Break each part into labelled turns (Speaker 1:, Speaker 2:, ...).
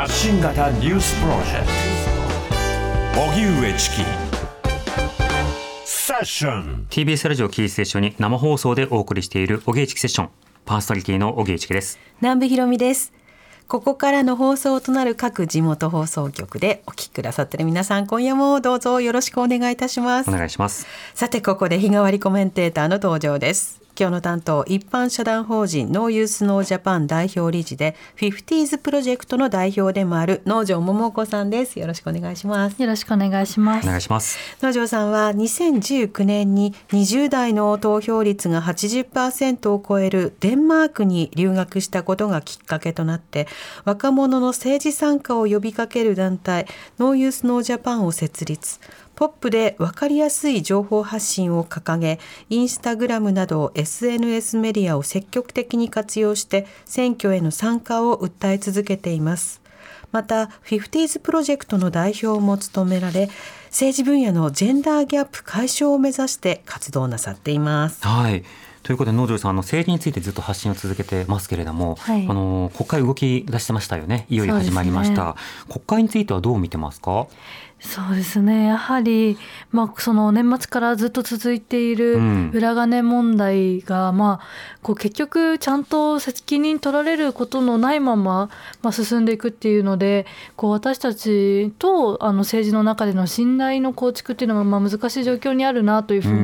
Speaker 1: 発信型ニュースプロジェクト。荻上チキ。セッション。
Speaker 2: TBS ラジオキースセッションに生放送でお送りしているおげいちきセッション。パーソナリティのおげいちきです。
Speaker 3: 南部ひろみです。ここからの放送となる各地元放送局でお聞きくださっている皆さん今夜もどうぞよろしくお願いいたします。
Speaker 2: お願いします。
Speaker 3: さてここで日替わりコメンテーターの登場です今日の担当一般社団法人ノーユースノージャパン代表理事でフィフティーズプロジェクトの代表でもある農場桃子さんです。よろしくお願いします。
Speaker 4: よろしくお願いします。
Speaker 2: お願いします。
Speaker 3: 農場さんは2019年に20代の投票率が80%を超えるデンマークに留学したことがきっかけとなって若者の政治参加を呼びかける団体ノーユースノージャパンを設立ポップで分かりやすい情報発信を掲げインスタグラムなど SNS メディアを積極的に活用して選挙への参加を訴え続けています。またフィフティーズプロジェクトの代表も務められ政治分野のジェンダーギャップ解消を目指して活動なさっています。
Speaker 2: はい。ということで農場さんあの政治についてずっと発信を続けてますけれども、
Speaker 4: はい。
Speaker 2: あの国会動き出してましたよね。いよいよ始まりました、国会についてはどう見てますか？
Speaker 4: そうですね。やはり、まあ、その年末からずっと続いている
Speaker 2: うん。
Speaker 4: 裏金問題が、まあ、こう結局ちゃんと責任取られることのないまま、まあ、進んでいくっていうので、こう私たちとあの政治の中での信頼の構築っていうのが、まあ、難しい状況にあるなというふう
Speaker 2: う
Speaker 4: に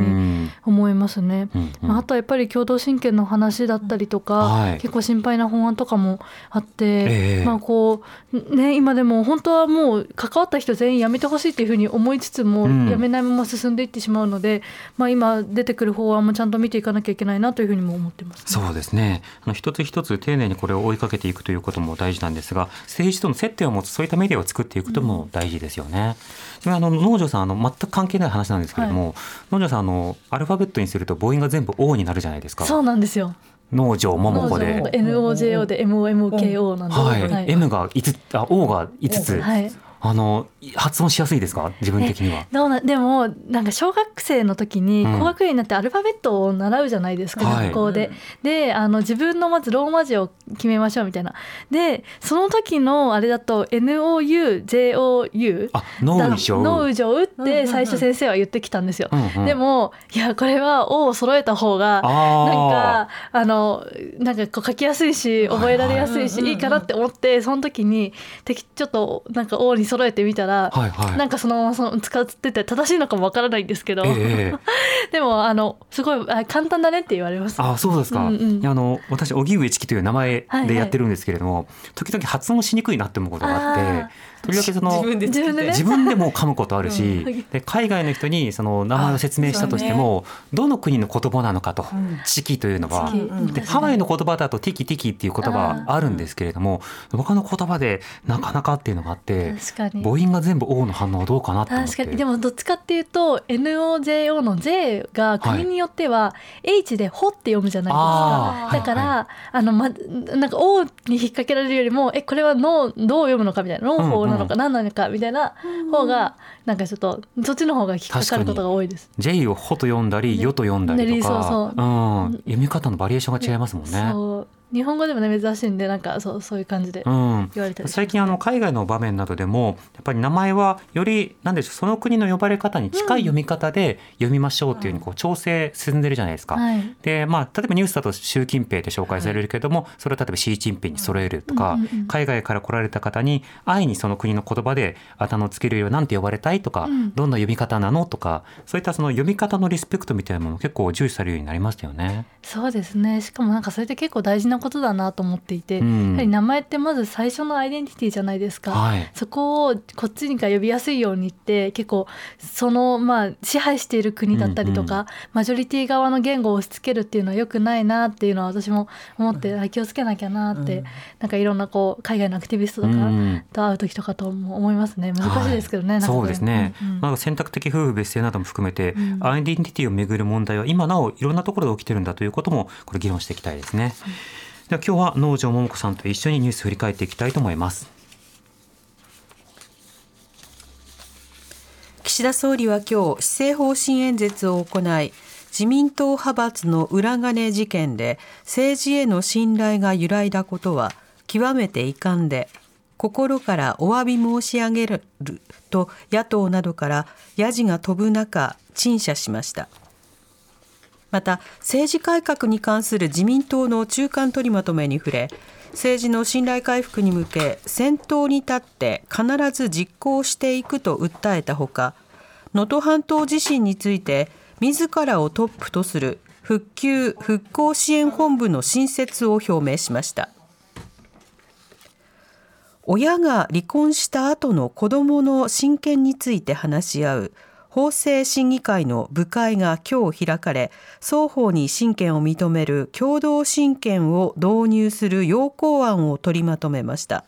Speaker 2: ん。
Speaker 4: 思いますね。
Speaker 2: うんうん。
Speaker 4: まあ、あとはやっぱり共同親権の話だったりとか、
Speaker 2: はい。
Speaker 4: 結構心配な法案とかもあって、
Speaker 2: ええ。
Speaker 4: まあこうね今でも本当はもう関わった人全員辞めてほしいっていうふうに思いつつも、
Speaker 2: うん。
Speaker 4: 辞めないまま進んでいってしまうので、まあ、今出てくる法案もちゃんと見ていかなきゃいけないなというふうにも思ってます、
Speaker 2: そうですね。あの一つ一つ丁寧にこれを追いかけていくということも大事なんですが政治との接点を持つそういったメディアを作っていくことも大事ですよね。ちなみにあの農場さんあの全く関係ない話なんですけれども、農場さんあのアルファベットにすると母音が全部 O になるじゃないですか。
Speaker 4: そうなんですよ。
Speaker 2: 農場桃子で。
Speaker 4: NOJO で MOMKO なんで、
Speaker 2: はい、M が5つあ O が5つ、
Speaker 4: はい
Speaker 2: あの発音しやすいですか？自分的には。
Speaker 4: どうなでもなんか小学生の時に
Speaker 2: うん
Speaker 4: 高学年になってアルファベットを習うじゃないですか、
Speaker 2: はい
Speaker 4: 学校で。であの自分のまずローマ字を決めましょうみたいな。でその時のあれだと NOUJOU
Speaker 2: あ農以上。
Speaker 4: 農場って最初先生は言ってきたんですよ。
Speaker 2: うんうん
Speaker 4: でもいやこれは「お」を揃えた方が
Speaker 2: あ
Speaker 4: なん
Speaker 2: ー
Speaker 4: かあのなんかこう書きやすいし覚えられやすいしいいかなって思ってその時に適ちょっとなんか「お」に揃えてみたら、
Speaker 2: はいはい。
Speaker 4: なんかそのままその使ってて正しいのかもわからないんですけど、
Speaker 2: ええ
Speaker 4: でもあのすごいあ簡単だねって言われます。
Speaker 2: あそうですか、
Speaker 4: うんうん。
Speaker 2: あの私荻上チキという名前でやってるんですけれども、時々発音しにくいなって思うことがあって
Speaker 4: あ
Speaker 2: とりわけその
Speaker 3: で
Speaker 4: 自分でね。
Speaker 2: 自分でも噛むことあるし、
Speaker 4: うん。
Speaker 2: で海外の人にその名前を説明したとしても、どの国の言葉なのかと、チキというのは。でハワイの言葉だとティキティキっていう言葉はあるんですけれども他の言葉でなかなかっていうのがあって
Speaker 4: 確かに。
Speaker 2: 母音が全部 O の反応はどうかなって思って。
Speaker 4: 確かに。でもどっちかっていうと NOJO の J が国によっては H で「ほ」って読むじゃないですか。だから、あのまなんか O に引っ掛けられるよりもえこれはのどう読むのかみたいな「の」法なのか何なのかみたいな方がなんかちょっとそっちの方が引っかかることが多いです。
Speaker 2: J を「ほ」と読んだり「よ」と読んだりとか、
Speaker 4: う。
Speaker 2: ん、読み方のバリエーションが違いますもんね。
Speaker 4: 日本語でもね珍しいんでなんかそうそういう感じで
Speaker 2: うん、
Speaker 4: 言われたりします
Speaker 2: 最近あの海外の場面などでもやっぱり名前はよりなんでしょうその国の呼ばれ方に近い読み方で読みましょうっていうふうにこう調整進んでるじゃないですか。
Speaker 4: はい。
Speaker 2: でまあ、例えばニュースだと習近平って紹介されるけども、それを例えばシー・チンピンに揃えるとか、
Speaker 4: うんうんうん。
Speaker 2: 海外から来られた方に安易にその国の言葉であだ名をつけるよりは何て呼ばれたいとか、
Speaker 4: うん。
Speaker 2: どんな読み方なのとかそういったその読み方のリスペクトみたいなもの結構重視されるようになりましたよね。
Speaker 4: そうですね。しかもなんかそれって結構大事なことだなと思っていて、
Speaker 2: うん。
Speaker 4: やはり名前ってまず最初のアイデンティティじゃないですか、
Speaker 2: はい。
Speaker 4: そこをこっちにが呼びやすいようにって結構そのまあ支配している国だったりとか、
Speaker 2: うん
Speaker 4: マジョリティ側の言語を押し付けるっていうのは良くないなっていうのは私も思って、あ気をつけなきゃなって、なんかいろんなこう海外のアクティビストとか
Speaker 2: うん。
Speaker 4: と会う時とかとも思いますね。難しいですけどね、
Speaker 2: はい。そうですね、
Speaker 4: うんうん。
Speaker 2: なんか選択的夫婦別姓なども含めて、
Speaker 4: うん。
Speaker 2: アイデンティティをめぐる問題は今なおいろんなところで起きてるんだということもこれ議論していきたいですね、では今日は農場桃子さんと一緒にニュースを振り返っていきたいと思います。
Speaker 3: 岸田総理は今日施政方針演説を行い自民党派閥の裏金事件で政治への信頼が揺らいだことは極めて遺憾で心からお詫び申し上げると野党などからヤジが飛ぶ中陳謝しました。また政治改革に関する自民党の中間取りまとめに触れ政治の信頼回復に向け先頭に立って必ず実行していくと訴えたほか能登半島地震について自らをトップとする復旧・復興支援本部の新設を表明しました。親が離婚した後の子どもの親権について話し合う法制審議会の部会が今日開かれ双方に親権を認める共同親権を導入する要項案を取りまとめました。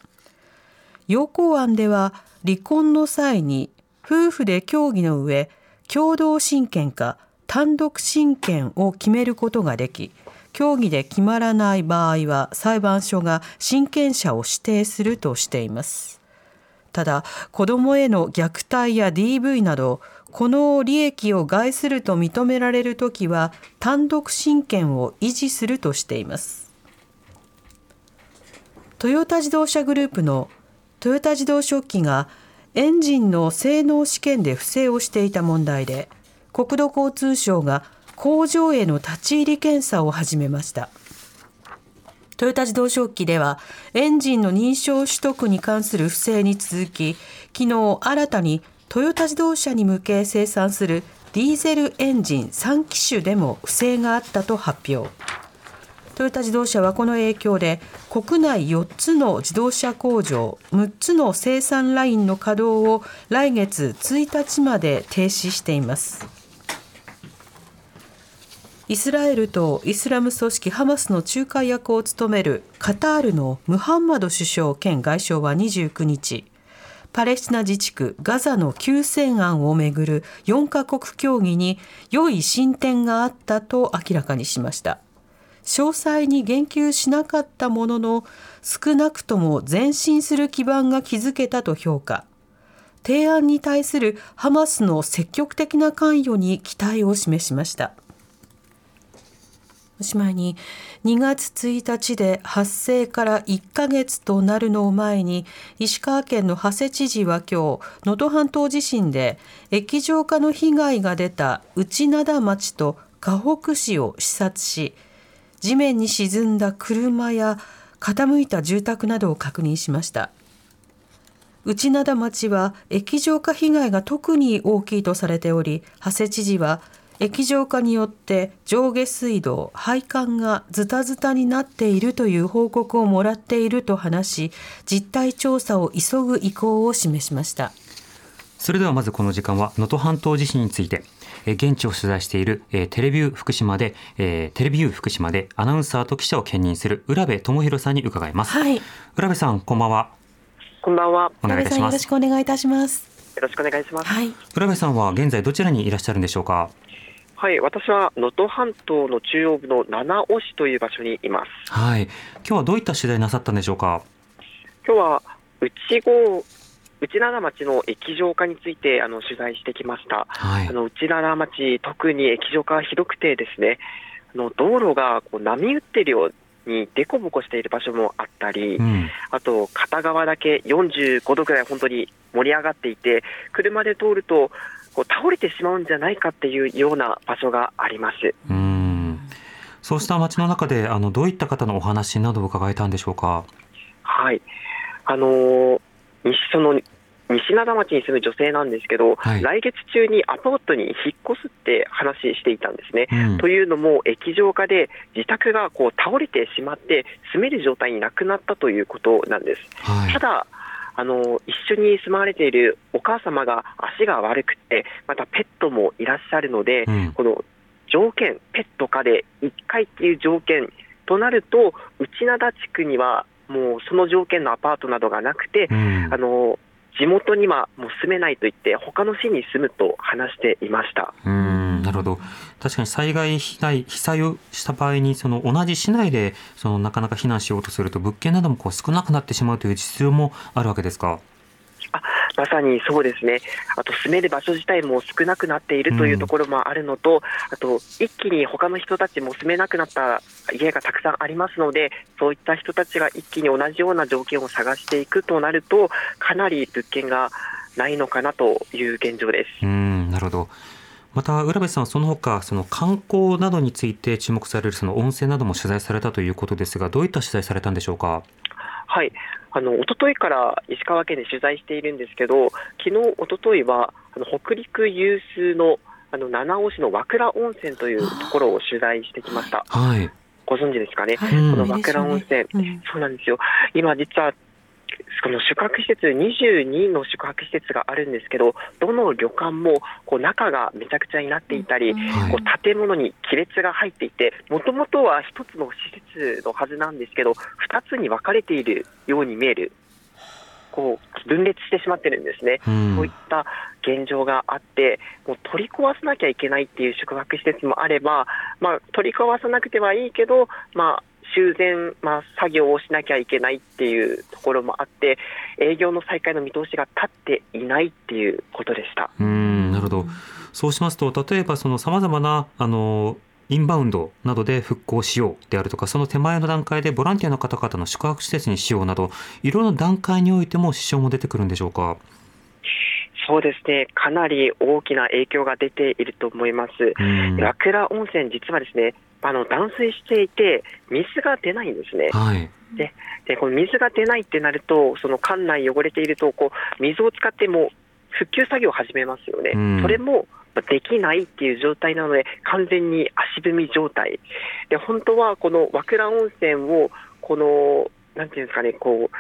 Speaker 3: 要項案では離婚の際に夫婦で協議の上共同親権か単独親権を決めることができ協議で決まらない場合は裁判所が親権者を指定するとしています。ただ子どもへの虐待や DV などこの利益を害すると認められるときは単独親権を維持するとしています。トヨタ自動車グループのトヨタ自動食器がエンジンの性能試験で不正をしていた問題で国土交通省が工場への立ち入り検査を始めました。トヨタ自動食器ではエンジンの認証取得に関する不正に続き昨日新たにトヨタ自動車に向け生産するディーゼルエンジン3機種でも不正があったと発表。トヨタ自動車はこの影響で国内4つの自動車工場6つの生産ラインの稼働を来月1日まで停止しています。イスラエルとイスラム組織ハマスの仲介役を務めるカタールのムハンマド首相兼外相は29日パレスチナ自治区ガザの休戦案をめぐる4カ国協議に良い進展があったと明らかにしました。詳細に言及しなかったものの少なくとも前進する基盤が築けたと評価。提案に対するハマスの積極的な関与に期待を示しました。おしまいに2月1日で発生から1ヶ月となるのを前に石川県の長谷知事は今日能登半島地震で液状化の被害が出た内灘町と河北市を視察し地面に沈んだ車や傾いた住宅などを確認しました。内灘町は液状化被害が特に大きいとされており長谷知事は液状化によって上下水道配管がズタズタになっているという報告をもらっていると話し実態調査を急ぐ意向を示しました
Speaker 2: それではまずこの時間は能登半島地震について現地を取材している、えー、テレビュー福島で、えー、テレビュー福島でアナウンサーと記者を兼任する浦部智弘さんに伺います。
Speaker 3: はい。
Speaker 2: 浦部さん、こんばんは。
Speaker 5: こんばんは。
Speaker 2: お願いいたします。よろ
Speaker 3: しくお願いいたします。
Speaker 5: よろしくお願いします。
Speaker 3: はい。
Speaker 2: 浦部さんは現在どちらにいらっしゃるんでしょうか？
Speaker 5: はい、私は能登半島の中央部の七尾市という場所にいます。
Speaker 2: はい。今日はどういった取材なさったんでしょうか？
Speaker 5: 今日は内郷内灘町の液状化についてあの取材してきました、はい、あの内灘町、特に液状化がひどくて、ですねあの道路がこう波打ってるように凸凹している場所もあったり、うん、あと片側だけ45度ぐらい本当に盛り上がっていて、車で通るとこう倒れてしまうんじゃないかっていうような場所があります。
Speaker 2: うんそうした街の中であのどういった方のお話などを伺えたんでしょうか？
Speaker 5: はいあのー西その西灘町に住む女性なんですけど、はい、来月中にアパートに引っ越すって話していたんですね。うん、というのも、液状化で自宅がこう倒れてしまって、住める状態になくなったということなんです。はい、ただあの一緒に住まわれているお母様が足が悪くて、またペットもいらっしゃるので、うん、この条件、ペット可で1回っていう条件となると、内灘地区にはもうその条件のアパートなどがなくて、うん、あの地元にはもう住めないと言って、他の市に住むと話していました
Speaker 2: うんなるほど、確かに災害被害、被災をした場合に、その同じ市内でそのなかなか避難しようとすると、物件などもこう少なくなってしまうという実情もあるわけですか？
Speaker 5: あまさにそうですね、あと住める場所自体も少なくなっているというところもあるのと、うん、あと一気に他の人たちも住めなくなった家がたくさんありますので、そういった人たちが一気に同じような条件を探していくとなると、かなり物件がないのかなという現状です。
Speaker 2: うんなるほどまた浦部さんはその他その観光などについて注目されるその温泉なども取材されたということですがどういった取材されたんでしょうか？
Speaker 5: はいあの一昨日から石川県で取材しているんですけど昨日、一昨日はあの北陸有数のあの七尾市の和倉温泉というところを取材してきました。
Speaker 2: はい、
Speaker 5: ご存知ですかね、はい、この和倉温泉、うん、そうなんですよ、今、実はこの宿泊施設、22の宿泊施設があるんですけど、どの旅館もこう中がめちゃくちゃになっていたり、こう建物に亀裂が入っていて、もともとは1つの施設のはずなんですけど、2つに分かれているように見える。こう分裂してしまってるんですね、うん、そういった現状があって、もう取り壊さなきゃいけないっていう宿泊施設もあれば、まあ、取り壊さなくてはいいけど、まあ、修繕、まあ、作業をしなきゃいけないっていうところもあって、営業の再開の見通しが立っていないっていうことでした
Speaker 2: うんなるほど、そうしますと、例えばさまざまなあのインバウンドなどで復興しようであるとか、その手前の段階でボランティアの方々の宿泊施設にしようなど、いろいろな段階においても支障も出てくるんでしょうか？
Speaker 5: そうですね、かなり大きな影響が出ていると思います。和倉温泉、実はですね、あの断水していて、水が出ないんですね。
Speaker 2: はい、
Speaker 5: ででこの水が出ないってなると、その館内汚れているとこう、水を使っても復旧作業を始めますよね、うん、それもできないっていう状態なので、完全に足踏み状態、で本当はこの和倉温泉を、このなんていうんですかね、こう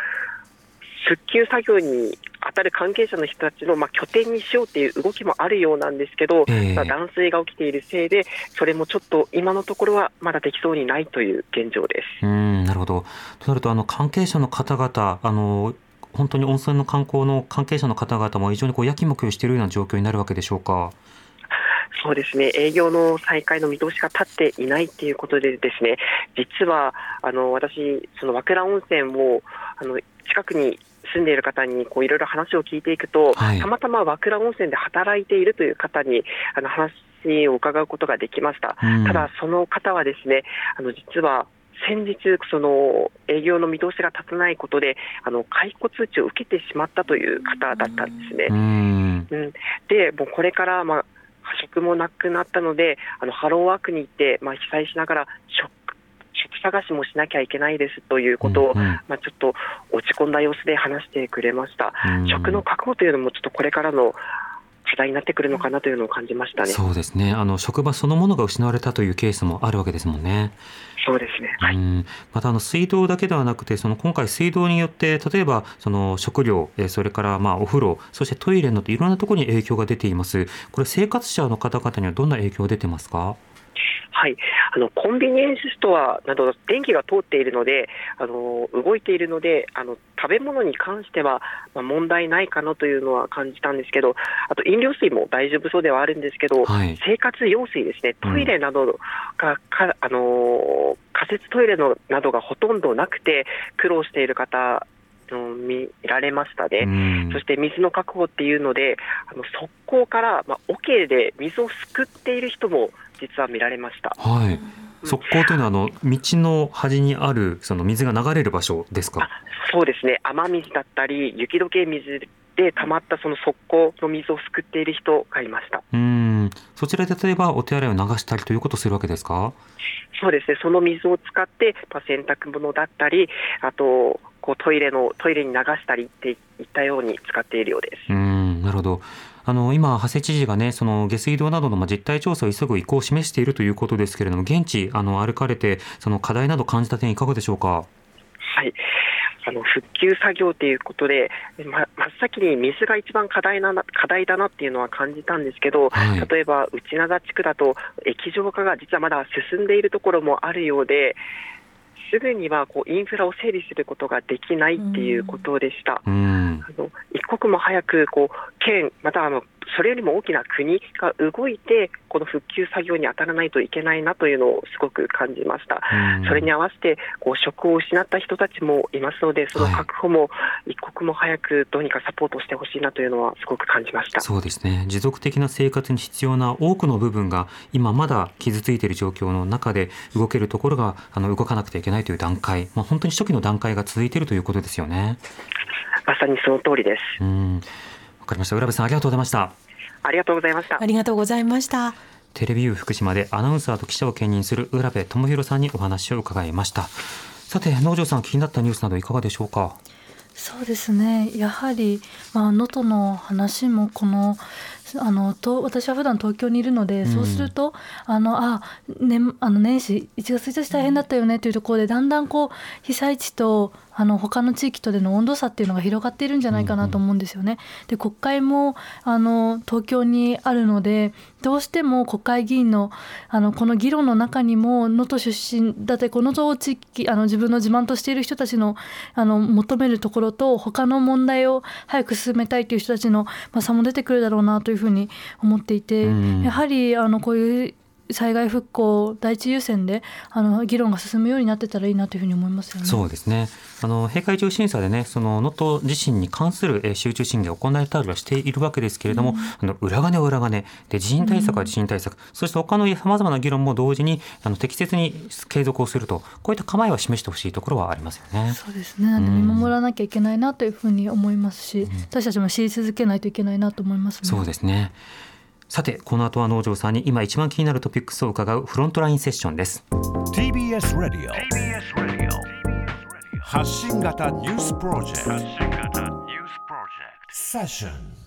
Speaker 5: 復旧作業に当たる関係者の人たちのまあ拠点にしようという動きもあるようなんですけど、えー、まあ、断水が起きているせいで、それもちょっと今のところはまだできそうにないという現状で
Speaker 2: すうんなるほど。となると、あの関係者の方々、あの本当に温泉の観光の関係者の方々も非常にこうやきもきをしているような状況になるわけでしょうか？
Speaker 5: そうですね営業の再開の見通しが立っていないということで、ですね実はあの私、その和倉温泉をあの近くに住んでいる方にこういろいろ話を聞いていくと、はい、たまたま和倉温泉で働いているという方にあの話を伺うことができました。うん、ただ、その方はですねあの実は先日、その営業の見通しが立たないことで、あの解雇通知を受けてしまったという方だったんですね。うん、うん、で、もうこれから、まあ、職もなくなったので、あのハローワークに行って、まあ、被災しながら職、職探しもしなきゃいけないですということを、うんうん、まあ、ちょっと落ち込んだ様子で話してくれました。うん、職の確保というのも、ちょっとこれからの課題になってくるのかなというのを感じましたね。
Speaker 2: そうですね。あの職場そのものが失われたというケースもあるわけですもんね。
Speaker 5: そうですね。はい。
Speaker 2: またあの水道だけではなくて、その今回水道によって例えばその食料、えそれからまあお風呂、そしてトイレのいろんなところに影響が出ています。これ生活者の方々にはどんな影響が出てますか？
Speaker 5: はい、あのコンビニエンスストアなど電気が通っているので、あの動いているのであの、食べ物に関しては、まあ、問題ないかなというのは感じたんですけど、あと飲料水も大丈夫そうではあるんですけど、はい、生活用水ですね、トイレなどが、うん、かあの仮設トイレのなどがほとんどなくて、苦労している方見られましたね、そして水の確保っていうので、あの側溝から、まあ、桶で水をすくっている人も実は見られました。
Speaker 2: はい側溝というのはあの道の端にあるその水が流れる場所ですか？
Speaker 5: そうですね。雨水だったり雪解け水で溜まったその側溝の水をすくっている人がいました。
Speaker 2: うん。そちらで例えばお手洗いを流したりということをするわけですか？
Speaker 5: そうですね。その水を使ってまあ洗濯物だったり、あとこうトイレのトイレに流したりっていったように使っているようです。
Speaker 2: うんなるほど。あの今、長谷知事がね、その下水道などの実態調査を急ぐ意向を示しているということですけれども、現地あの歩かれて、その課題など感じた点、いかがでしょうか？
Speaker 5: はいあの復旧作業ということで、ま、真っ先に水が一番課題な課題だなっていうのは感じたんですけど、はい、例えば内灘地区だと、液状化が実はまだ進んでいるところもあるようで、すぐにはこうインフラを整理することができないっていうことでした。うん、あの一刻も早くこう県、またあのそれよりも大きな国が動いて、この復旧作業に当たらないといけないなというのをすごく感じました。それに合わせてこう職を失った人たちもいますので、その確保も一刻も早くどうにかサポートしてほしいなというのはすごく感じました。
Speaker 2: そうですね。持続的な生活に必要な多くの部分が今まだ傷ついている状況の中で動けるところがあの動かなくてはいけないという段階、まあ本当に初期の段階が続いているということですよね。
Speaker 5: まさにその通りです。
Speaker 2: うん。わかりました。浦部さんありがとうございました。
Speaker 5: ありがとうございました。
Speaker 3: ありがとうございました。
Speaker 2: テレビユー福島でアナウンサーと記者を兼任する浦部智弘さんにお話を伺いましたさて農場さん気になったニュースなどいかがでしょうか？
Speaker 4: そうですねやはり能登、まあ、の話もこのあのと私は普段東京にいるので、そうするとあのあ、ね、あの年始1月1日大変だったよねというところでだんだんこう被災地とあの他の地域とでの温度差っていうのが広がっているんじゃないかなと思うんですよね。で国会もあの東京にあるのでどうしても国会議員のあのこの議論の中にも能登出身だってこの地域あの自分の自慢としている人たちのあの求めるところと他の問題を早く進めたいという人たちの、まあ、差も出てくるだろうなというふうに思っていて、やはりあのこういう災害復興第一優先であの議論が進むようになってたらいいなというふうに思いますよね。
Speaker 2: そうですね。あの閉会中審査でね、その能登地震に関する集中審議が行われたりはしているわけですけれども、うん、あの裏金は裏金で地震対策は地震対策、うん、そして他のさまざまな議論も同時にあの適切に継続をするとこういった構えは示してほしいところはありますよね。
Speaker 4: そうですね。見守らなきゃいけないなというふうに思いますし、うん、私たちも知り続けないといけないなと思います、
Speaker 2: ね、そうですね。さてこの後は能條さんに今一番気になるトピックスを伺うフロントラインセッションです。TBS ラディオ発信型ニュースプロジェクト。
Speaker 3: セッション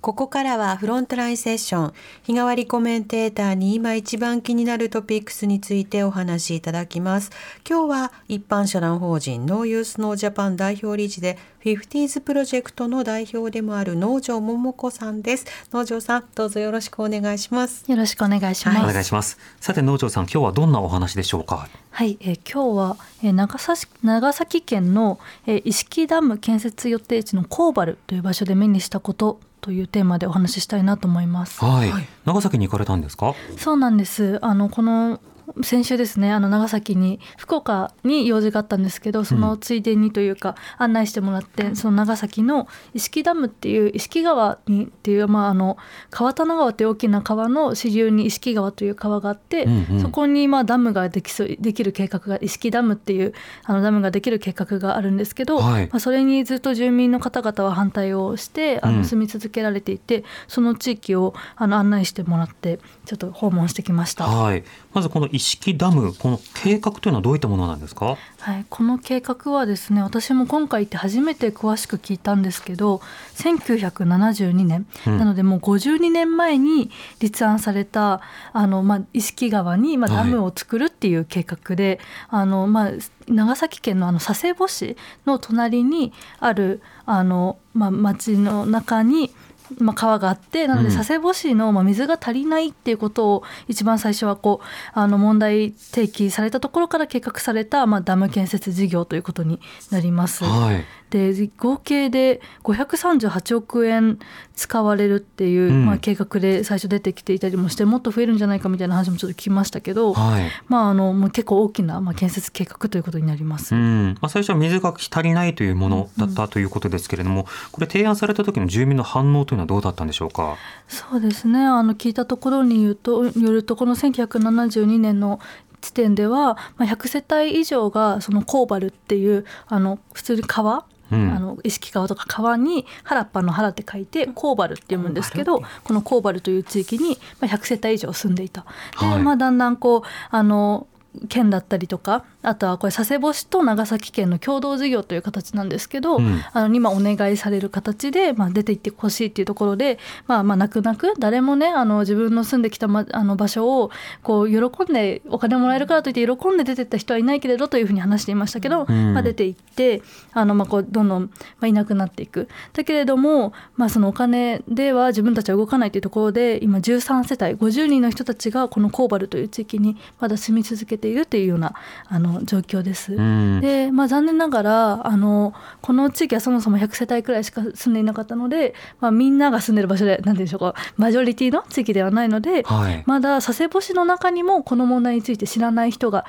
Speaker 3: ここからはフロントラインセッション。日替わりコメンテーターに今一番気になるトピックスについてお話しいただきます。今日は一般社団法人 NO YOUTH NO JAPAN 代表理事で FIFTYS PROJECT の代表でもある能條桃子さんです。農場さんどうぞよろしくお願いします。
Speaker 4: よろしくお願いします、はい、
Speaker 2: お願いします。さて農場さん今日はどんなお話でしょうか？
Speaker 4: はい、えー、今日は、えー、長崎長崎県の、えー、石木ダム建設予定地のコーバルという場所で目にしたことというテーマでお話ししたいなと思います。
Speaker 2: はい。長崎に行かれたんですか？
Speaker 4: そうなんです。あのこの先週ですねあの長崎に福岡に用事があったんですけどそのついでにというか案内してもらって、うん、その長崎の石木ダムっていう石木川にっていう、まあ、あの川棚川という大きな川の支流に石木川という川があって、うんうん、そこにまあダムができそうできる計画が石木ダムっていうあのダムができる計画があるんですけど、はい、まあ、それにずっと住民の方々は反対をしてあの住み続けられていて、うん、その地域をあの案内してもらってちょっと訪問してきました。
Speaker 2: はい、まずこの石木ダムこの計画というのはどういったものなんですか？
Speaker 4: はいこの計画はですね私も今回行って初めて詳しく聞いたんですけど1972年、うん、なのでもう52年前に立案されたあの、まあ、石木川に、まあ、ダムを作るっていう計画で、はい、あのまあ、長崎県のあの佐世保市の隣にあるあの、まあ、町の中にまあ、川があってなので佐世保市のまあ水が足りないっていうことを一番最初はこうあの問題提起されたところから計画されたまあダム建設事業ということになります。はいで合計で538億円使われるっていう、うん、まあ、計画で最初出てきていたりもしてもっと増えるんじゃないかみたいな話もちょっと聞きましたけど、はい、まあ、あのもう結構大きな、まあ、建設計画ということになります、う
Speaker 2: ん、まあ、最初は水が足りないというものだったということですけれども、うん、これ提案された時の住民の反応というのはどうだったんでしょうか？
Speaker 4: そうですね。あの聞いたところによるとよるとこの1972年の地点では、まあ、100世帯以上がそのコーバルっていうあの普通に川うん、あの石川とか川に原っぱの原って書いてコーバルって読むんですけどこのコーバルという地域に100世帯以上住んでいた。で、はい、まあ、だんだんこうあの県だったりとかあとはこれ佐世保市と長崎県の共同事業という形なんですけど、うん、あの今お願いされる形で、まあ、出ていってほしいっていうところで、まあ、まあ泣く泣く誰もねあの自分の住んできた、ま、あの場所をこう喜んでお金もらえるからといって喜んで出てった人はいないけれどというふうに話していましたけど、うん、まあ、出ていってあの、まあ、こうどんどん、まあ、いなくなっていく。だけれども、まあ、そのお金では自分たちは動かないというところで今13世帯50人の人たちがこのコーバルという地域にまだ住み続けているというようなあのの状況です。で、まあ、残念ながらあのこの地域はそもそも100世帯くらいしか住んでいなかったので、まあ、みんなが住んでる場所で何でしょうかマジョリティの地域ではないので、はい、まだ佐世保市の中にもこの問題について知らない人が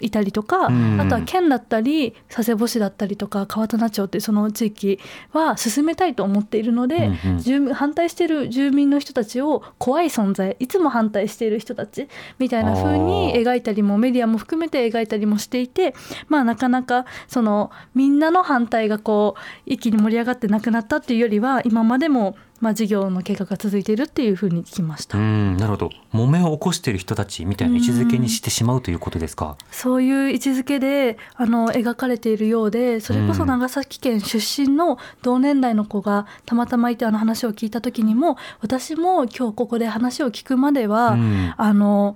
Speaker 4: いたりとか、あとは県だったり佐世保市だったりとか川棚町っていうその地域は進めたいと思っているので、うんうん、反対している住民の人たちを怖い存在いつも反対している人たちみたいな風に描いたりもメディアも含めて描いたりもしていてまあなかなかそのみんなの反対がこう一気に盛り上がってなくなったっていうよりは今までもまあ、事業の計画が続いているっていうふうに聞きました。
Speaker 2: うんなるほど。揉めを起こしている人たちみたいな位置づけにしてしまうということですか？
Speaker 4: そういう位置づけであの描かれているようでそれこそ長崎県出身の同年代の子がたまたまいてあの話を聞いた時にも私も今日ここで話を聞くまでは、あの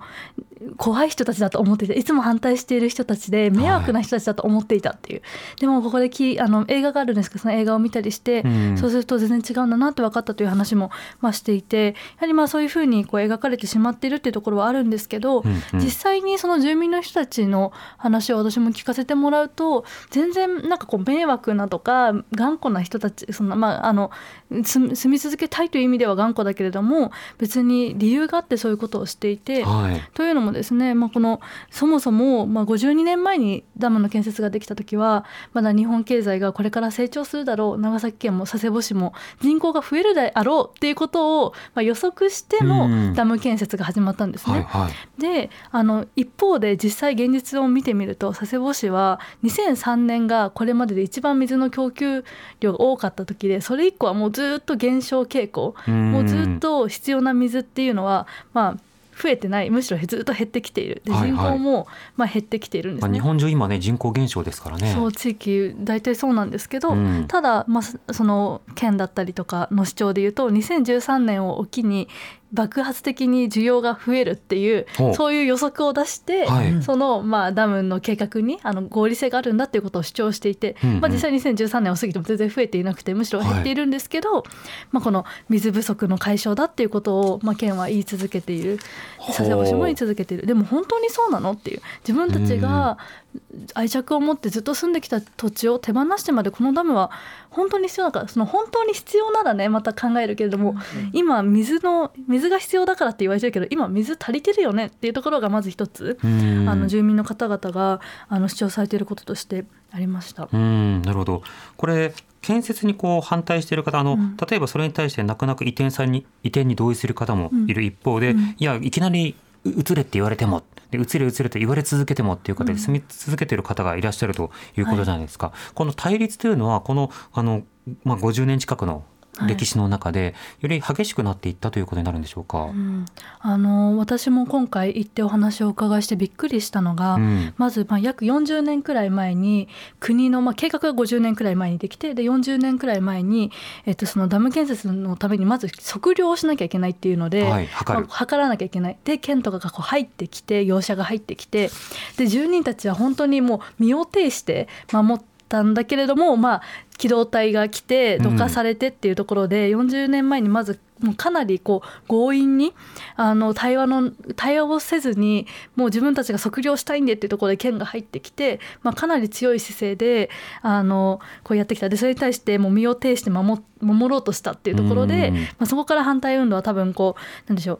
Speaker 4: 怖い人たちだと思っていていつも反対している人たちで迷惑な人たちだと思っていたっていう、はい、でもここできあの映画があるんですけどその映画を見たりして、うん、そうすると全然違うんだなって分かったという話も、まあ、していてやはりまあそういうふうにこう描かれてしまっているっていうところはあるんですけど、うんうん、実際にその住民の人たちの話を私も聞かせてもらうと全然なんかこう迷惑なとか頑固な人たちそんな、まあ、あの住み続けたいという意味では頑固だけれども別に理由があってそういうことをしていて、はい、というのもですね、まあ、このそもそも、まあ、52年前にダムの建設ができた時はまだ日本経済がこれから成長するだろう長崎県も佐世保市も人口が増えるであろうっていうことを、まあ、予測してのダム建設が始まったんですね。はいはい、であの一方で実際現実を見てみると佐世保市は2003年がこれまでで一番水の供給量が多かった時でそれ以降はもうずっと減少傾向もうずっと必要な水っていうのはまあ増えてないむしろずっと減ってきている。で人口もまあ減ってきているんです、ね、
Speaker 2: まあ、日本中今ね人口減少ですからね。
Speaker 4: そう地域大体そうなんですけど、うん、ただ、まあ、その県だったりとかの主張でいうと2013年を機に爆発的に需要が増えるっていうそういう予測を出して、はい、その、まあ、ダムの計画にあの合理性があるんだっていうことを主張していて、うんうん、まあ、実際2013年を過ぎても全然増えていなくてむしろ減っているんですけど、はい、まあ、この水不足の解消だっていうことを、まあ、県は言い続けている。佐世保市も言い続けている。でも本当にそうなのっていう。自分たちが愛着を持ってずっと住んできた土地を手放してまでこのダムは本当に必要だからその本当に必要ならねまた考えるけれども、うん、今水の水が必要だからって言われてるけど今水足りてるよねっていうところがまず一つ、あの住民の方々があの主張されていることとしてありました。
Speaker 2: うんなるほど。これ建設にこう反対している方あの、うん、例えばそれに対して泣く泣く移転さに移転に同意する方もいる一方で、うん、いやいきなり移れって言われてもで移れ移れと言われ続けてもっていう方で住み続けている方がいらっしゃるということじゃないですか。はい、この対立というのはこのあの、まあ、50年近くの歴史の中でより激しくなっていったということになるんでしょうか、うん、
Speaker 4: あの私も今回行ってお話をお伺いしてびっくりしたのが、うん、まずまあ約40年くらい前に国の、まあ、計画が50年くらい前にできてで40年くらい前に、えっと、そのダム建設のためにまず測量をしなきゃいけないっていうので、はい、測まあ、測らなきゃいけない。で県とかがこう入ってきて業者が入ってきてで住人たちは本当にもう身を挺して守ってたんだけれども、まあ、機動隊が来てどかされてっていうところで、うん、40年前にまずもうかなりこう強引にあの対話の対話をせずにもう自分たちが測量したいんでっていうところで県が入ってきて、まあ、かなり強い姿勢であのこうやってきた。でそれに対してもう身を挺して守守ろうとしたっていうところで、まあ、そこから反対運動は多分こうなんでしょう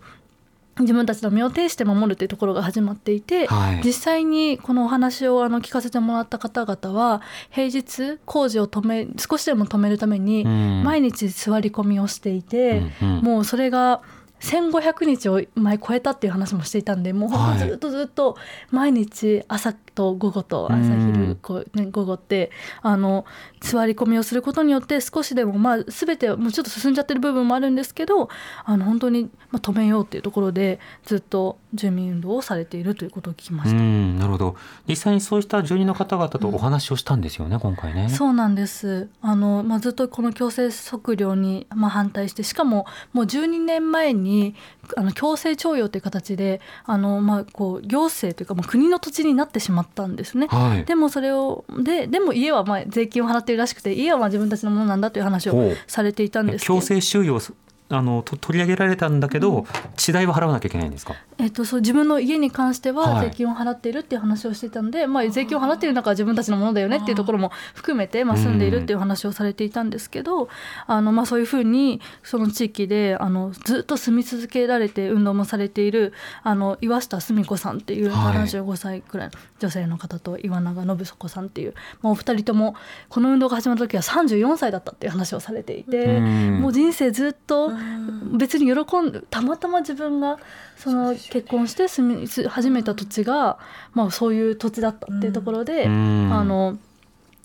Speaker 4: 自分たちの身を挺して守るというところが始まっていて、はい、実際にこのお話をあの聞かせてもらった方々は平日工事を止め少しでも止めるために毎日座り込みをしていて、うんうん、もうそれが1500日を前超えたっていう話もしていたんでもうずっとずっと毎日朝と午後と朝昼こう、ね、午後ってあの座り込みをすることによって少しでも、まあ、全てもうちょっと進んじゃってる部分もあるんですけどあの本当に、まあ、止めようっていうところでずっと住民運動をされているということを聞きました。
Speaker 2: なるほど。実際にそうした住人の方々とお話をしたんですよね、うん、今回ね。
Speaker 4: そうなんです。あの、まあ、ずっとこの強制測量に、まあ、反対してしかももう12年前にあの強制徴用という形であの、まあ、こう行政というかもう国の土地になってしまったんですね。はい、でもそれをででも家はまあ税金を払っているらしくて家はまあ自分たちのものなんだという話をされていたんです
Speaker 2: 強制収容あの取り上げられたんだけど、うん、地代は払わなきゃいけないんですか？
Speaker 4: えっとそう自分の家に関しては税金を払っているっていう話をしていたので、はい、まあ税金を払っている中は自分たちのものだよねっていうところも含めてまあ住んでいるっていう話をされていたんですけど、あのまあそういうふうにその地域であのずっと住み続けられて運動もされているあの岩下澄子さんっていう75歳くらいの女性の方と岩永信子さんっていう、まあ、お二人ともこの運動が始まった時は34歳だったっていう話をされていて、もう人生ずっと別に喜んでたまたま自分がその結婚して住み始めた土地が、まあ、そういう土地だったっていうところで、あの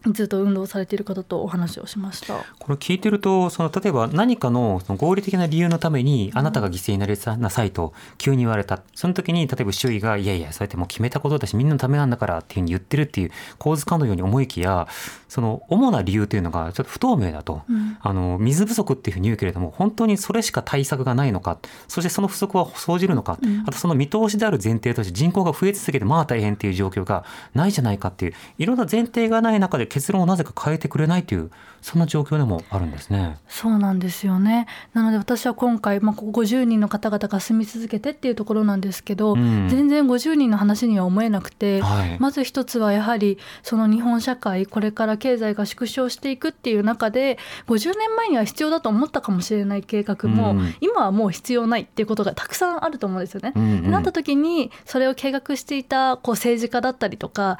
Speaker 4: ずっと運動されている方とお話をしました。
Speaker 2: これ聞いてるとその例えば何かのその合理的な理由のためにあなたが犠牲になりなさいと急に言われたその時に例えば周囲がいやいやそうやってもう決めたことだしみんなのためなんだからっていうふうに言ってるっていう構図かのように思いきやその主な理由というのがちょっと不透明だと、うん、あの水不足っていうふうに言うけれども本当にそれしか対策がないのかそしてその不足は生じるのか、うん、あとその見通しである前提として人口が増え続けてまあ大変っていう状況がないじゃないかっていういろんな前提がない中で結論をなぜか変えてくれないというそんな状況でもあるんですね。
Speaker 4: そうなんですよね。なので私は今回まあここ50人の方々が住み続けてっていうところなんですけど、うん、全然50人の話には思えなくて、はい、まず一つはやはりその日本社会これから経済が縮小していくっていう中で50年前には必要だと思ったかもしれない計画も、うん、今はもう必要ないっていうことがたくさんあると思うんですよね。うんうん、なった時にそれを計画していたこう政治家だったりとか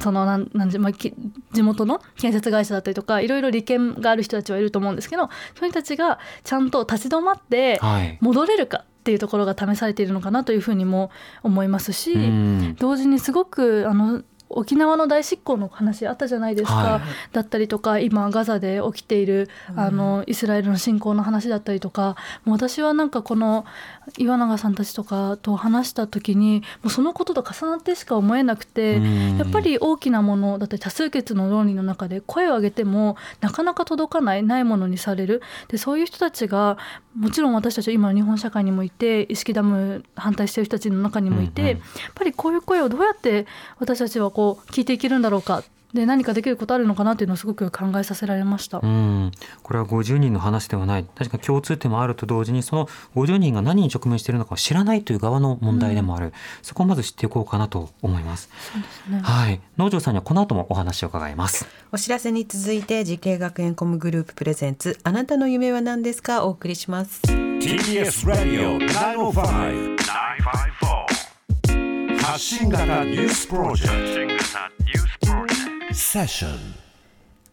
Speaker 4: そのなんなんまあ、地元の建設会社だったりとかいろいろ利権がある人たちはいると思うんですけどそういう人たちがちゃんと立ち止まって戻れるか、っていうところが試されているのかなというふうにも思いますし、同時にすごくあの沖縄の大執行の話あったじゃないですか、はい、だったりとか今ガザで起きているあのイスラエルの侵攻の話だったりとかもう私はなんかこの岩永さんたちとかと話した時にもうそのことと重なってしか思えなくてやっぱり大きなものだって多数決の論理の中で声を上げてもなかなか届かないないものにされる。でそういう人たちがもちろん私たちは今の日本社会にもいて意識ダム反対してる人たちの中にもいて、うんうん、やっぱりこういう声をどうやって私たちはこう聞いていけるんだろうかで何かできることあるのかなっていうのをすごく考えさせられました。
Speaker 2: うん。これは50人の話ではない。確か共通点もあると同時にその50人が何に直面しているのかを知らないという側の問題でもある、うん、そこをまず知っていこうかなと思います。
Speaker 4: そうですね。
Speaker 2: はい。能條さんにはこの後もお話を伺います。
Speaker 3: お知らせに続いて滋慶学園 COMグループプレゼンツあなたの夢は何ですかお送りします。
Speaker 1: TBS ラディオ905-954発信型ニュースプロジェクトセッション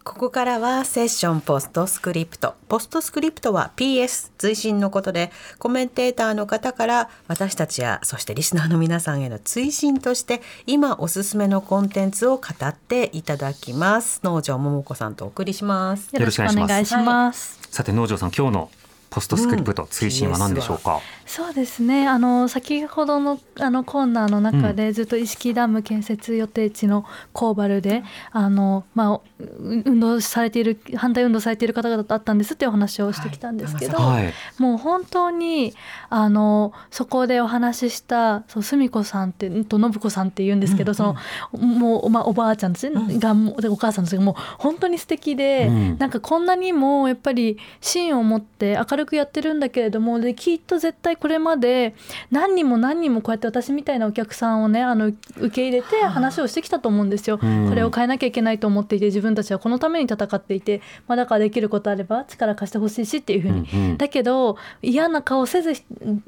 Speaker 3: ここからはセッションポストスクリプト。ポストスクリプトは PS 追伸のことでコメンテーターの方から私たちやそしてリスナーの皆さんへの追伸として今おすすめのコンテンツを語っていただきます。農場桃子さんとお送りします。
Speaker 4: よろしくお願いします。
Speaker 2: さて農場さん今日のポストスクリプト、追伸は何でしょうか、うん、
Speaker 4: そうですね。あの先ほどのあのコーナーの中で、ずっと意識ダム建設予定地のコーバルであの、まあ、運動されている反対運動されている方々だったんですっていうお話をしてきたんですけど、はい、もう本当にあのそこでお話ししたそう澄子さんってと信子さんって言うんですけど、うん、そのもう、まあ、おばあちゃんたちが、うん、お母さんたちがもう本当に素敵で、うん、なんかこんなにもやっぱり芯を持って明るくやってるんだけれどもできっと絶対これまで何人も何人もこうやって私みたいなお客さんをねあの受け入れて話をしてきたと思うんですよ。これを変えなきゃいけないと思っていて自分たちはこのために戦っていて、まあ、だからできることあれば力貸してほしいしっていうふうに、うんうん、だけど嫌な顔せず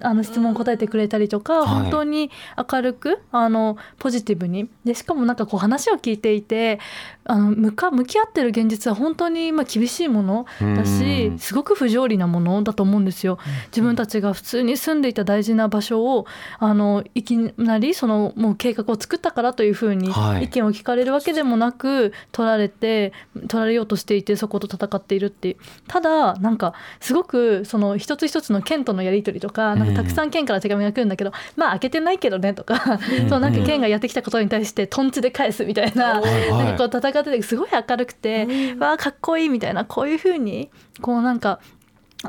Speaker 4: あの質問答えてくれたりとか、本当に明るくあのポジティブに。でしかもなんかこう話を聞いていてあの向か向き合ってる現実は本当にまあ厳しいものだしすごく不条理なものだと思うんですよ。自分たちが普通に住んでいた大事な場所をあのいきなりそのもう計画を作ったからというふうに意見を聞かれるわけでもなく取られて取られようとしていてそこと戦っているってただなんかすごくその一つ一つの県とのやり取りとかなんかたくさん県から手紙が来るんだけど、まあ開けてないけどねとか、そうなんか県がやってきたことに対してとんちで返すみたいな,、なんかこう戦っててすごい明るくて、わあかっこいいみたいなこういうふうにこうなんか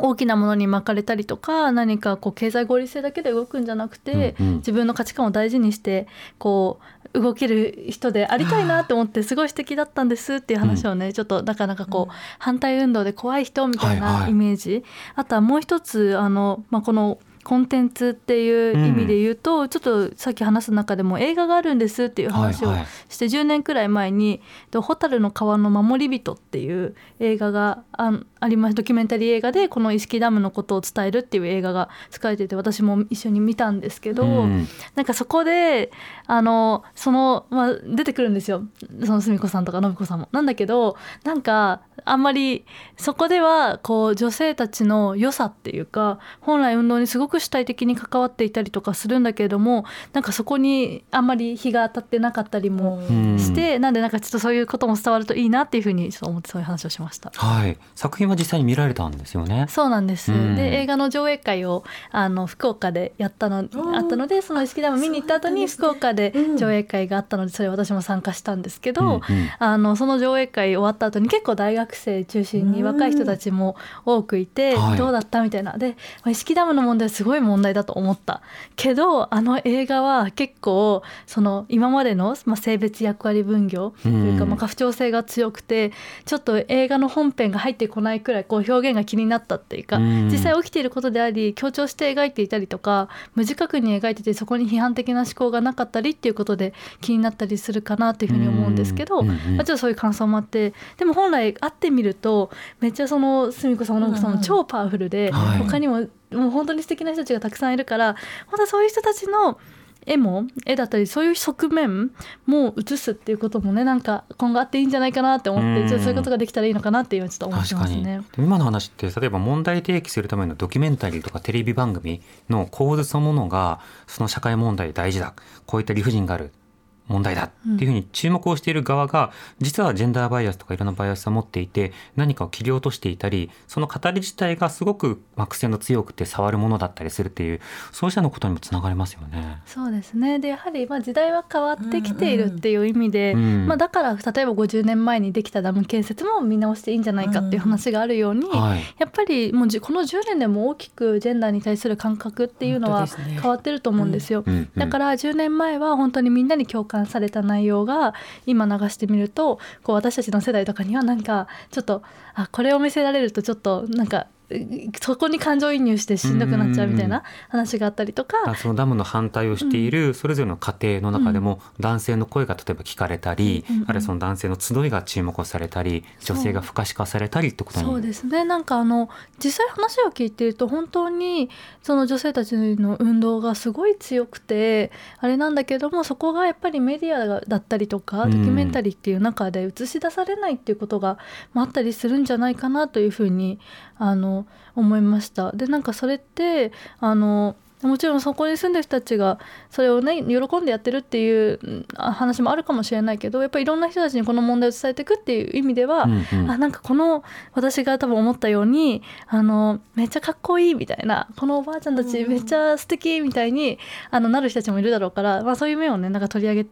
Speaker 4: 大きなものに巻かれたりとか何かこう経済合理性だけで動くんじゃなくて、うんうん、自分の価値観を大事にしてこう動ける人でありたいなと思ってすごい素敵だったんですっていう話をね、うん、ちょっとなかなかこう、反対運動で怖い人みたいなイメージ、はいはい、あとはもう一つあの、まあ、この「コンテンツっていう意味で言うと、うん、ちょっとさっき話す中でも映画があるんですっていう話をして、10年くらい前に「蛍の川の守り人」っていう映画があありますドキュメンタリー映画でこの石木ダムのことを伝えるっていう映画が使われてて私も一緒に見たんですけど、うん、なんかそこであのその、まあ、出てくるんですよ。その澄子さんとか信子さんも。なんだけどなんかあんまりそこではこう女性たちの良さっていうか本来運動にすごく主体的に関わっていたりとかするんだけれどもなんかそこにあんまり日が当たってなかったりもして、うん、なんでなんかちょっとそういうことも伝わるといいなっていうふうにちょっと思ってそういう話をしました。
Speaker 2: はい、作品は実際に見られたんですよね。
Speaker 4: そうなんです。うん、で映画の上映会をあの福岡でやったのあったのでその意識ダム見に行った後に福岡で上映会があったのでそれ私も参加したんですけど、うんうん、あのその上映会終わった後に結構大学生中心に若い人たちも多くいて、どうだったみたいな。で意識ダムの問題はすごい問題だと思ったけどあの映画は結構その今までの、まあ、性別役割分業というか、まあ、過不調性が強くてちょっと映画の本編が入ってこないくらいこう表現が気になったっていうか、実際起きていることであり強調して描いていたりとか無自覚に描いててそこに批判的な思考がなかったりっていうことで気になったりするかなっていうふうに思うんですけど、まあ、ちょっとそういう感想もあってでも本来会ってみるとめっちゃその澄子さん信子さんも超パワフルで、他にももう本当に素敵な人たちがたくさんいるから本当そういう人たちの絵も絵だったりそういう側面も映すっていうこともねなんか今後あっていいんじゃないかなって思ってちそういうことができたらいいのかなっていうちょっと思ってますね。
Speaker 2: 今の話って例えば問題提起するためのドキュメンタリーとかテレビ番組の構図そのものがその社会問題大事だ。こういった理不尽がある問題だっていうふうに注目をしている側が、実はジェンダーバイアスとかいろんなバイアスを持っていて何かを切り落としていたりその語り自体がすごく癖の強くて触るものだったりするっていうそうしたのことにもつながりますよね。
Speaker 4: そうですね。でやはりまあ時代は変わってきているっていう意味で、うんうん、まあ、だから例えば50年前にできたダム建設も見直していいんじゃないかっていう話があるように、うんはい、やっぱりもうこの10年でも大きくジェンダーに対する感覚っていうのは変わってると思うんですよ。だから10年前は本当にみんなに共感された内容が今流してみるとこう私たちの世代とかにはなんかちょっとあこれを見せられるとちょっとなんかそこに感情移入してしんどくなっちゃうみたいな話があったりとか。
Speaker 2: そのダムの反対をしているそれぞれの家庭の中でも男性の声が例えば聞かれたり、うんあるいはその男性の集いが注目をされたり女性が不可視化されたりってことに
Speaker 4: そうですね。なんかあの実際話を聞いていると本当にその女性たちの運動がすごい強くてあれなんだけどもそこがやっぱりメディアだったりとかドキュメンタリーっていう中で映し出されないっていうことがあったりするんじゃないかなというふうにあの思いました。でなんかそれってあのもちろんそこに住んでる人たちがそれをね喜んでやってるっていう話もあるかもしれないけどやっぱりいろんな人たちにこの問題を伝えていくっていう意味では、うんうん、あなんかこの私が多分思ったようにあのめっちゃかっこいいみたいなこのおばあちゃんたちめっちゃ素敵みたいにあのなる人たちもいるだろうから、まあ、そういう面をねなんか取り上げ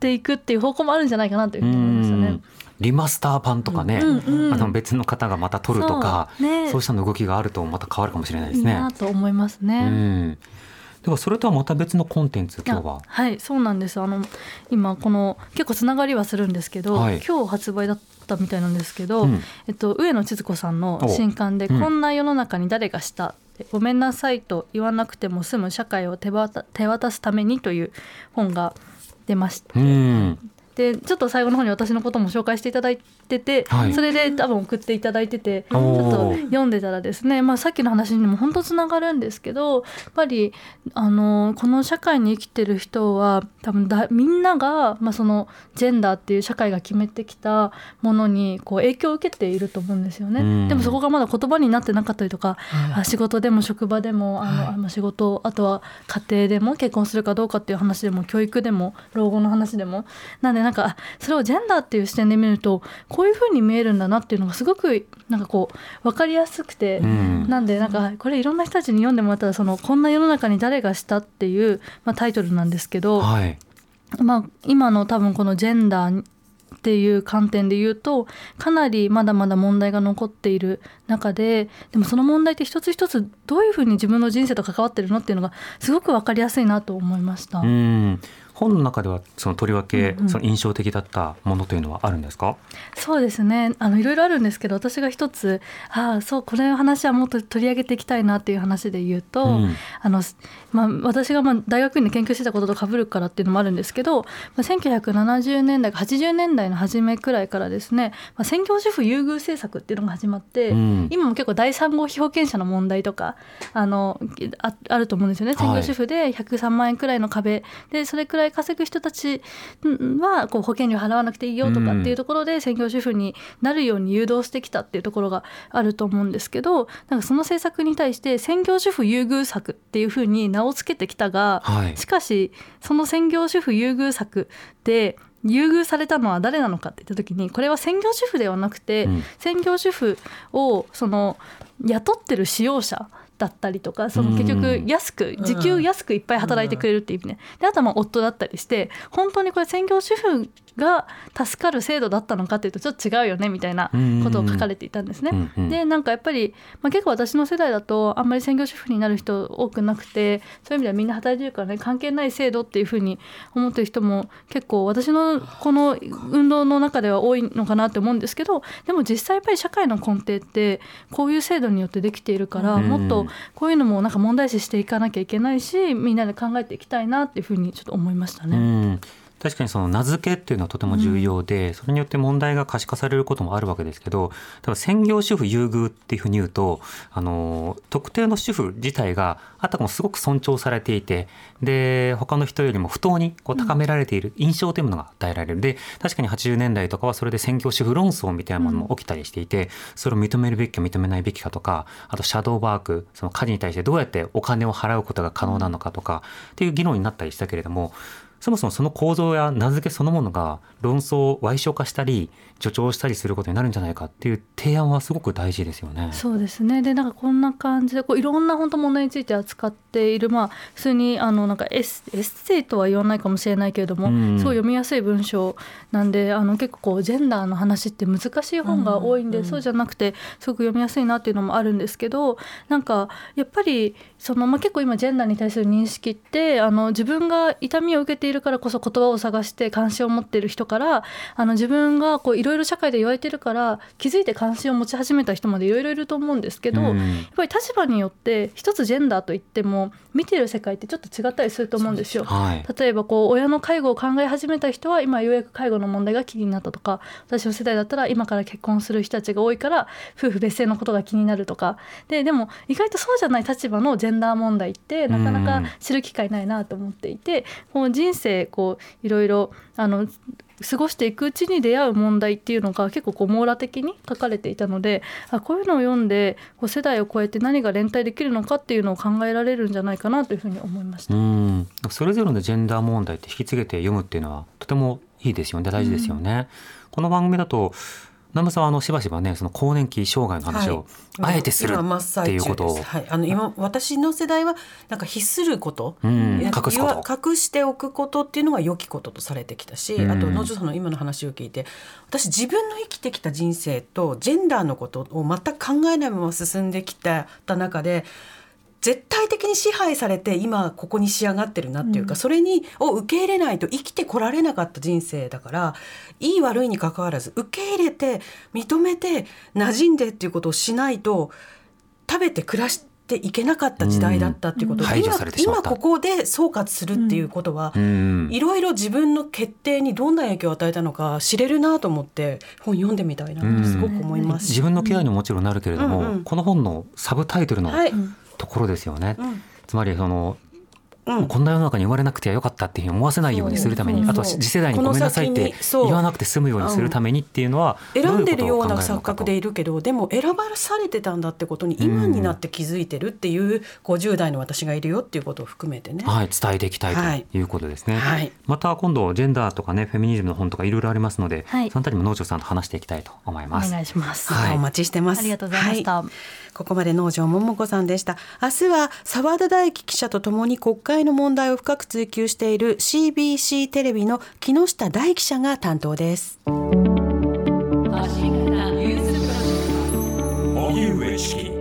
Speaker 4: ていくっていう方向もあるんじゃないかなというふうに思いましたね。
Speaker 2: リマスター版とかね、うんうん、あの別の方がまた撮るとかそう,、ね、したの動きがあるとまた変わるかもしれないですね。いい
Speaker 4: なと思いますね。うん
Speaker 2: ではそれとはまた別のコンテンツ今日は。
Speaker 4: はいそうなんです。あの今この結構つながりはするんですけど、はい、今日発売だったみたいなんですけど、うん、えっと、上野千鶴子さんの新刊で「こんな世の中に誰がした?」ごめんなさいと言わなくても済む社会を手渡手渡すためにという本が出まして、でちょっと最後の方に私のことも紹介していただいてて、はい、それで多分送っていただいててちょっと読んでたらですね、まあ、さっきの話にも本当つながるんですけどやっぱりあのこの社会に生きてる人は多分だみんなが、まあ、そのジェンダーっていう社会が決めてきたものにこう影響を受けていると思うんですよね。でもそこがまだ言葉になってなかったりとか、はい、仕事でも職場でもあの、はい、仕事あとは家庭でも結婚するかどうかっていう話でも教育でも老後の話でもなんでなんかそれをジェンダーっていう視点で見るとこういうふうに見えるんだなっていうのがすごくなんかこう分かりやすくて、うん、なんでなんかこれいろんな人たちに読んでもらったらその「こんな世の中に誰がした」っていう、まあ、タイトルなんですけど、はい、まあ、今の多分このジェンダーっていう観点で言うとかなりまだまだ問題が残っている中ででもその問題って一つ一つどういうふうに自分の人生と関わってるのっていうのがすごく分かりやすいなと思いました。うん
Speaker 2: 本の中ではそのとりわけその印象的だったものというのはあるんですか、
Speaker 4: そうですね。あのいろいろあるんですけど私が一つああそうこれの話はもっと取り上げていきたいなっていう話で言うと、うん、あのまあ、私がまあ大学院で研究してたこととかぶるからっていうのもあるんですけど、まあ、1970年代80年代の初めくらいからですね、まあ、専業主婦優遇政策っていうのが始まって、うん、今も結構第三号被保険者の問題とかあのああると思うんですよね。専業主婦で103万円くらいの壁でそれくらい稼ぐ人たちはこう保険料払わなくていいよとかっていうところで専業主婦になるように誘導してきたっていうところがあると思うんですけどなんかその政策に対して専業主婦優遇策っていうふうに名を付けてきたが、はい、しかしその専業主婦優遇策で優遇されたのは誰なのかって言った時にこれは専業主婦ではなくて、うん、専業主婦をその雇ってる使用者だったりとかその結局安く時給安くいっぱい働いてくれるっていう意味ね。であとはまあ夫だったりして本当にこれ専業主婦が助かる制度だったのかっていうとちょっと違うよねみたいなことを書かれていたんですね。でなんかやっぱり、まあ、結構私の世代だとあんまり専業主婦になる人多くなくてそういう意味ではみんな働いてるからね関係ない制度っていうふうに思ってる人も結構私のこの運動の中では多いのかなって思うんですけどでも実際やっぱり社会の根底ってこういう制度によってできているからもっとこういうのもなんか問題視していかなきゃいけないしみんなで考えていきたいなっていうふうにちょっと思いましたね。
Speaker 2: 確かにその名付けっていうのはとても重要で、うん、それによって問題が可視化されることもあるわけですけど多分専業主婦優遇っていうふうに言うとあの特定の主婦自体があたかもすごく尊重されていてで他の人よりも不当にこう高められている印象というものが与えられる、で確かに80年代とかはそれで専業主婦論争みたいなものも起きたりしていて、それを認めるべきか認めないべきかとかあとシャドーワークその家事に対してどうやってお金を払うことが可能なのかとかっていう議論になったりしたけれどもそもそもその構造や名付けそのものが論争を歪償化したり助長したりすることになるんじゃないかっていう提案はすごく大事ですよね。
Speaker 4: そうですね。でなんかこんな感じでこういろんな本当問題について扱っているまあ普通にあのなんかエッエッセイとは言わないかもしれないけれども、うん、すごい読みやすい文章なんであの結構こうジェンダーの話って難しい本が多いんで、うん、そうじゃなくてすごく読みやすいなっていうのもあるんですけどなんかやっぱりその、まあ、結構今ジェンダーに対する認識ってあの自分が痛みを受けているからこそ言葉を探して関心を持っている人からあの自分がいろいろ社会で言われてるから気づいて関心を持ち始めた人までいろいろいると思うんですけど、うん、やっぱり立場によって一つジェンダーといっても見てる世界ってちょっと違ったりすると思うんですよ。はい、例えばこう親の介護を考え始めた人は今ようやく介護の問題が気になったとか私の世代だったら今から結婚する人たちが多いから夫婦別姓のことが気になるとか。ででも意外とそうじゃない立場のジェンダー問題ってなかなか知る機会ないなと思っていて、こう人生こういろいろあの過ごしていくうちに出会う問題っていうのが結構こう網羅的に書かれていたのであこういうのを読んでこう世代を超えて何が連帯できるのかっていうのを考えられるんじゃないかなというふうに思いました。うん。
Speaker 2: それぞれのジェンダー問題って引き継げて読むっていうのはとてもいいですよね。大事ですよね。うん、この番組だと南部さんはあのしばしばねその更年期障害の話をあえてするっていうことを、
Speaker 3: はい、あの今私の世代はなんか必すること、うん、
Speaker 2: 隠すこと。
Speaker 3: 隠しておくことっていうのが良きこととされてきたし、うん、あと野女さんの今の話を聞いて私自分の生きてきた人生とジェンダーのことを全く考えないまま進んできた中で絶対的に支配されて今ここに仕上がってるなっていうか、うん、それにを受け入れないと生きてこられなかった人生だからいい悪いにかかわらず受け入れて認めて馴染んでっていうことをしないと食べて暮らしていけなかった時代だったっていうこと。
Speaker 2: で、うん、今
Speaker 3: 今ここで総括するっていうことは、いろいろ自分の決定にどんな影響を与えたのか知れるなと思って本読んでみたいなってすごく思います、
Speaker 2: 自分のケアにももちろんなるけれども、うんうん、この本のサブタイトルの、はいところですよね。つまりそのうん、こんな世の中に生まれなくてはよかったっていうふうに思わせないようにするために、あとは次世代にごめんなさいって言わなくて済むようにするためにっていうのは
Speaker 3: 選ん。でるような錯覚でいるけどでも選ばされてたんだってことに今になって気づいてるっていう50代の私がいるよっていうことを含めてね、
Speaker 2: はい、伝えていきたいとい。うことですね、はい、また今度ジェンダーとかねフェミニズムの本とかいろいろありますので、はい、そのあたりも農場さんと話していきたいと思います。
Speaker 4: お願いします、
Speaker 3: はい、お待ちしてます。
Speaker 4: ありがとうございました、
Speaker 3: ここまで農場桃子さんでした。明日は澤田大樹記者とともに国会の問題を深く追及している CBC テレビの木下大記者が担当です。荻上チキ